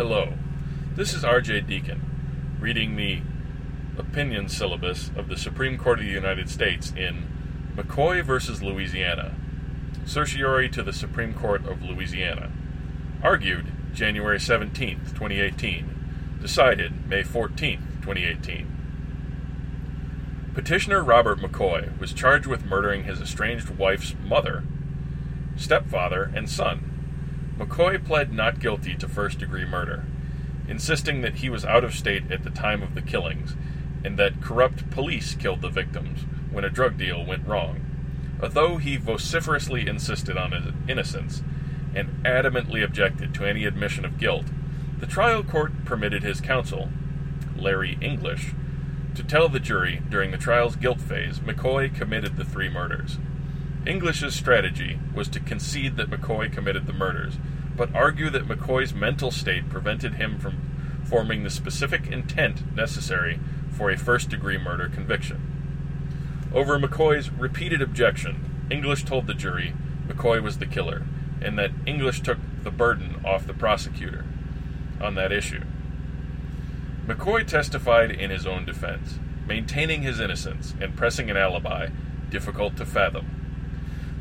Hello, this is R.J. Deacon, reading the opinion syllabus of the Supreme Court of the United States in McCoy v. Louisiana, certiorari to the Supreme Court of Louisiana. Argued January 17, 2018. Decided May 14, 2018. Petitioner Robert McCoy was charged with murdering his estranged wife's mother, stepfather, and son. McCoy pled not guilty to first degree murder, insisting that he was out of state at the time of the killings and that corrupt police killed the victims when a drug deal went wrong. Although he vociferously insisted on his innocence and adamantly objected to any admission of guilt, the trial court permitted his counsel, Larry English, to tell the jury during the trial's guilt phase McCoy committed the three murders. English's strategy was to concede that McCoy committed the murders, but argue that McCoy's mental state prevented him from forming the specific intent necessary for a first degree murder conviction. Over McCoy's repeated objection, English told the jury McCoy was the killer, and that English took the burden off the prosecutor on that issue. McCoy testified in his own defense, maintaining his innocence and pressing an alibi difficult to fathom.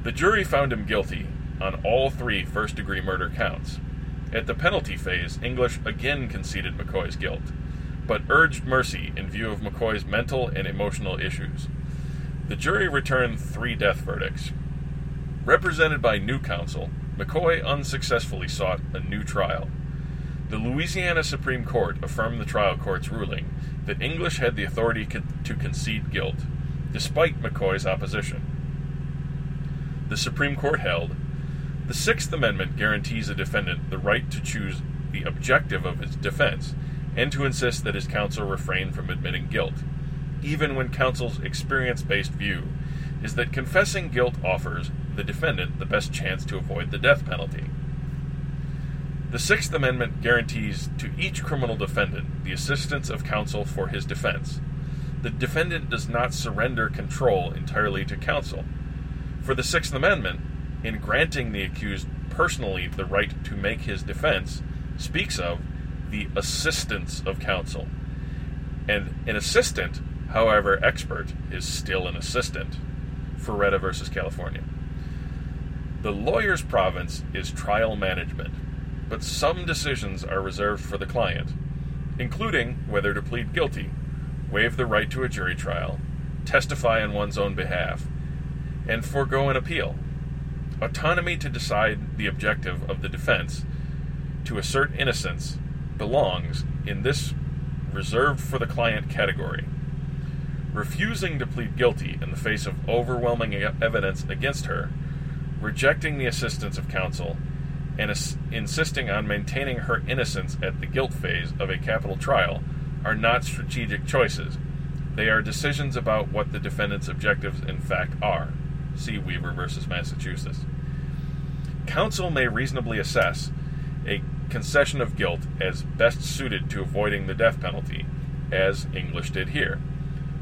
The jury found him guilty on all three first degree murder counts. At the penalty phase, English again conceded McCoy's guilt, but urged mercy in view of McCoy's mental and emotional issues. The jury returned three death verdicts. Represented by new counsel, McCoy unsuccessfully sought a new trial. The Louisiana Supreme Court affirmed the trial court's ruling that English had the authority to concede guilt, despite McCoy's opposition the Supreme Court held the Sixth Amendment guarantees a defendant the right to choose the objective of his defense and to insist that his counsel refrain from admitting guilt, even when counsel's experience based view is that confessing guilt offers the defendant the best chance to avoid the death penalty. The Sixth Amendment guarantees to each criminal defendant the assistance of counsel for his defense. The defendant does not surrender control entirely to counsel for the Sixth Amendment, in granting the accused personally the right to make his defense, speaks of the assistance of counsel. And an assistant, however expert, is still an assistant. Faretta versus California. The lawyer's province is trial management, but some decisions are reserved for the client, including whether to plead guilty, waive the right to a jury trial, testify on one's own behalf, and forego an appeal. Autonomy to decide the objective of the defense to assert innocence belongs in this reserved for the client category. Refusing to plead guilty in the face of overwhelming evidence against her, rejecting the assistance of counsel, and insisting on maintaining her innocence at the guilt phase of a capital trial are not strategic choices. They are decisions about what the defendant's objectives in fact are. See Weaver versus Massachusetts. Counsel may reasonably assess a concession of guilt as best suited to avoiding the death penalty, as English did here.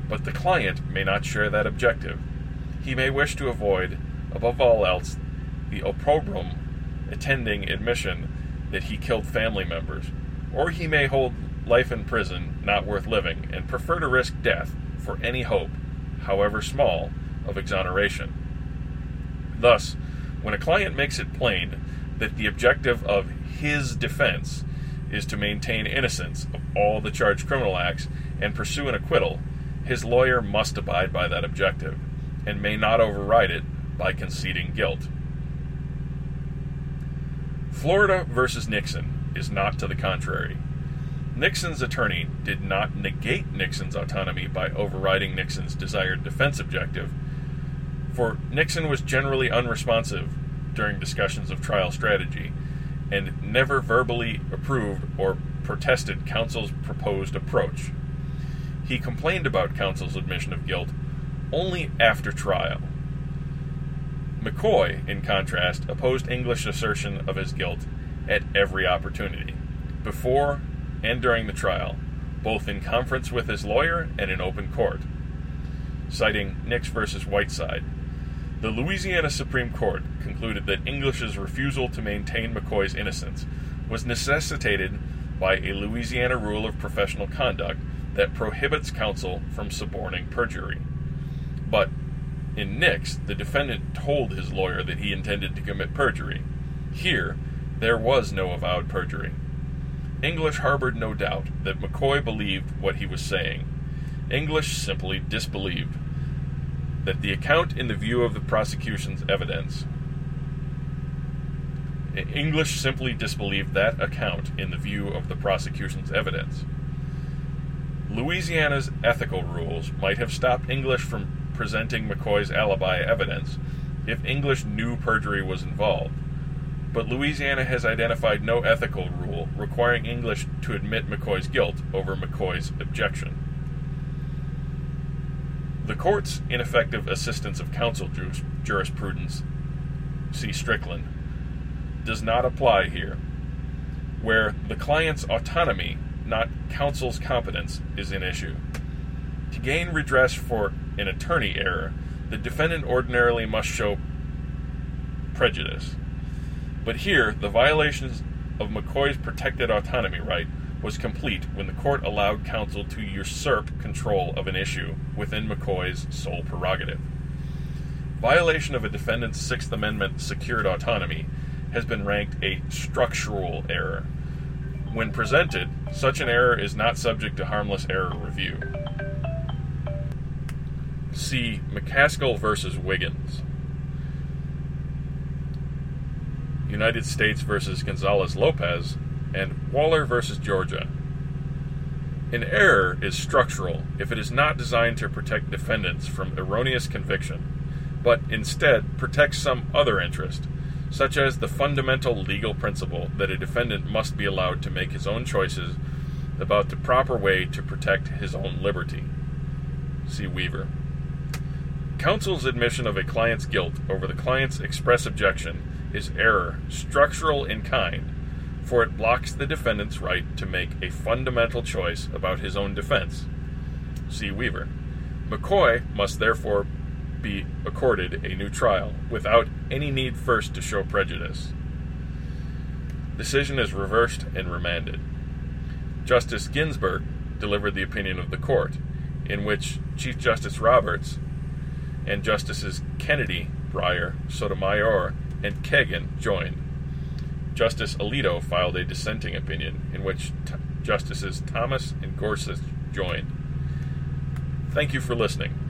But the client may not share that objective. He may wish to avoid, above all else, the opprobrium attending admission that he killed family members, or he may hold life in prison not worth living and prefer to risk death for any hope, however small, of exoneration. Thus, when a client makes it plain that the objective of his defense is to maintain innocence of all the charged criminal acts and pursue an acquittal, his lawyer must abide by that objective and may not override it by conceding guilt. Florida versus Nixon is not to the contrary. Nixon's attorney did not negate Nixon's autonomy by overriding Nixon's desired defense objective for Nixon was generally unresponsive during discussions of trial strategy and never verbally approved or protested counsel's proposed approach. He complained about counsel's admission of guilt only after trial. McCoy, in contrast, opposed English assertion of his guilt at every opportunity, before and during the trial, both in conference with his lawyer and in open court. Citing Nix versus Whiteside, the Louisiana Supreme Court concluded that English's refusal to maintain McCoy's innocence was necessitated by a Louisiana rule of professional conduct that prohibits counsel from suborning perjury. But in Nix, the defendant told his lawyer that he intended to commit perjury. Here, there was no avowed perjury. English harbored no doubt that McCoy believed what he was saying. English simply disbelieved that the account in the view of the prosecution's evidence English simply disbelieved that account in the view of the prosecution's evidence. Louisiana's ethical rules might have stopped English from presenting McCoy's alibi evidence if English knew perjury was involved, but Louisiana has identified no ethical rule requiring English to admit McCoy's guilt over McCoy's objection. The court's ineffective assistance of counsel jurisprudence, see Strickland, does not apply here, where the client's autonomy, not counsel's competence, is an issue. To gain redress for an attorney error, the defendant ordinarily must show prejudice. But here, the violations of McCoy's protected autonomy right was complete when the court allowed counsel to usurp control of an issue within McCoy's sole prerogative. Violation of a defendant's Sixth Amendment secured autonomy has been ranked a structural error. When presented, such an error is not subject to harmless error review. See McKaskle versus Wiggins. United States versus Gonzalez Lopez, and Waller versus Georgia. An error is structural if it is not designed to protect defendants from erroneous conviction, but instead protects some other interest, such as the fundamental legal principle that a defendant must be allowed to make his own choices about the proper way to protect his own liberty. See Weaver. Counsel's admission of a client's guilt over the client's express objection is error, structural in kind, for it blocks the defendant's right to make a fundamental choice about his own defense. See Weaver. McCoy must therefore be accorded a new trial without any need first to show prejudice. Decision is reversed and remanded. Justice Ginsburg delivered the opinion of the court, in which Chief Justice Roberts and Justices Kennedy, Breyer, Sotomayor, and Kagan joined. Justice Alito filed a dissenting opinion, in which t- Justices Thomas and Gorsuch joined. Thank you for listening.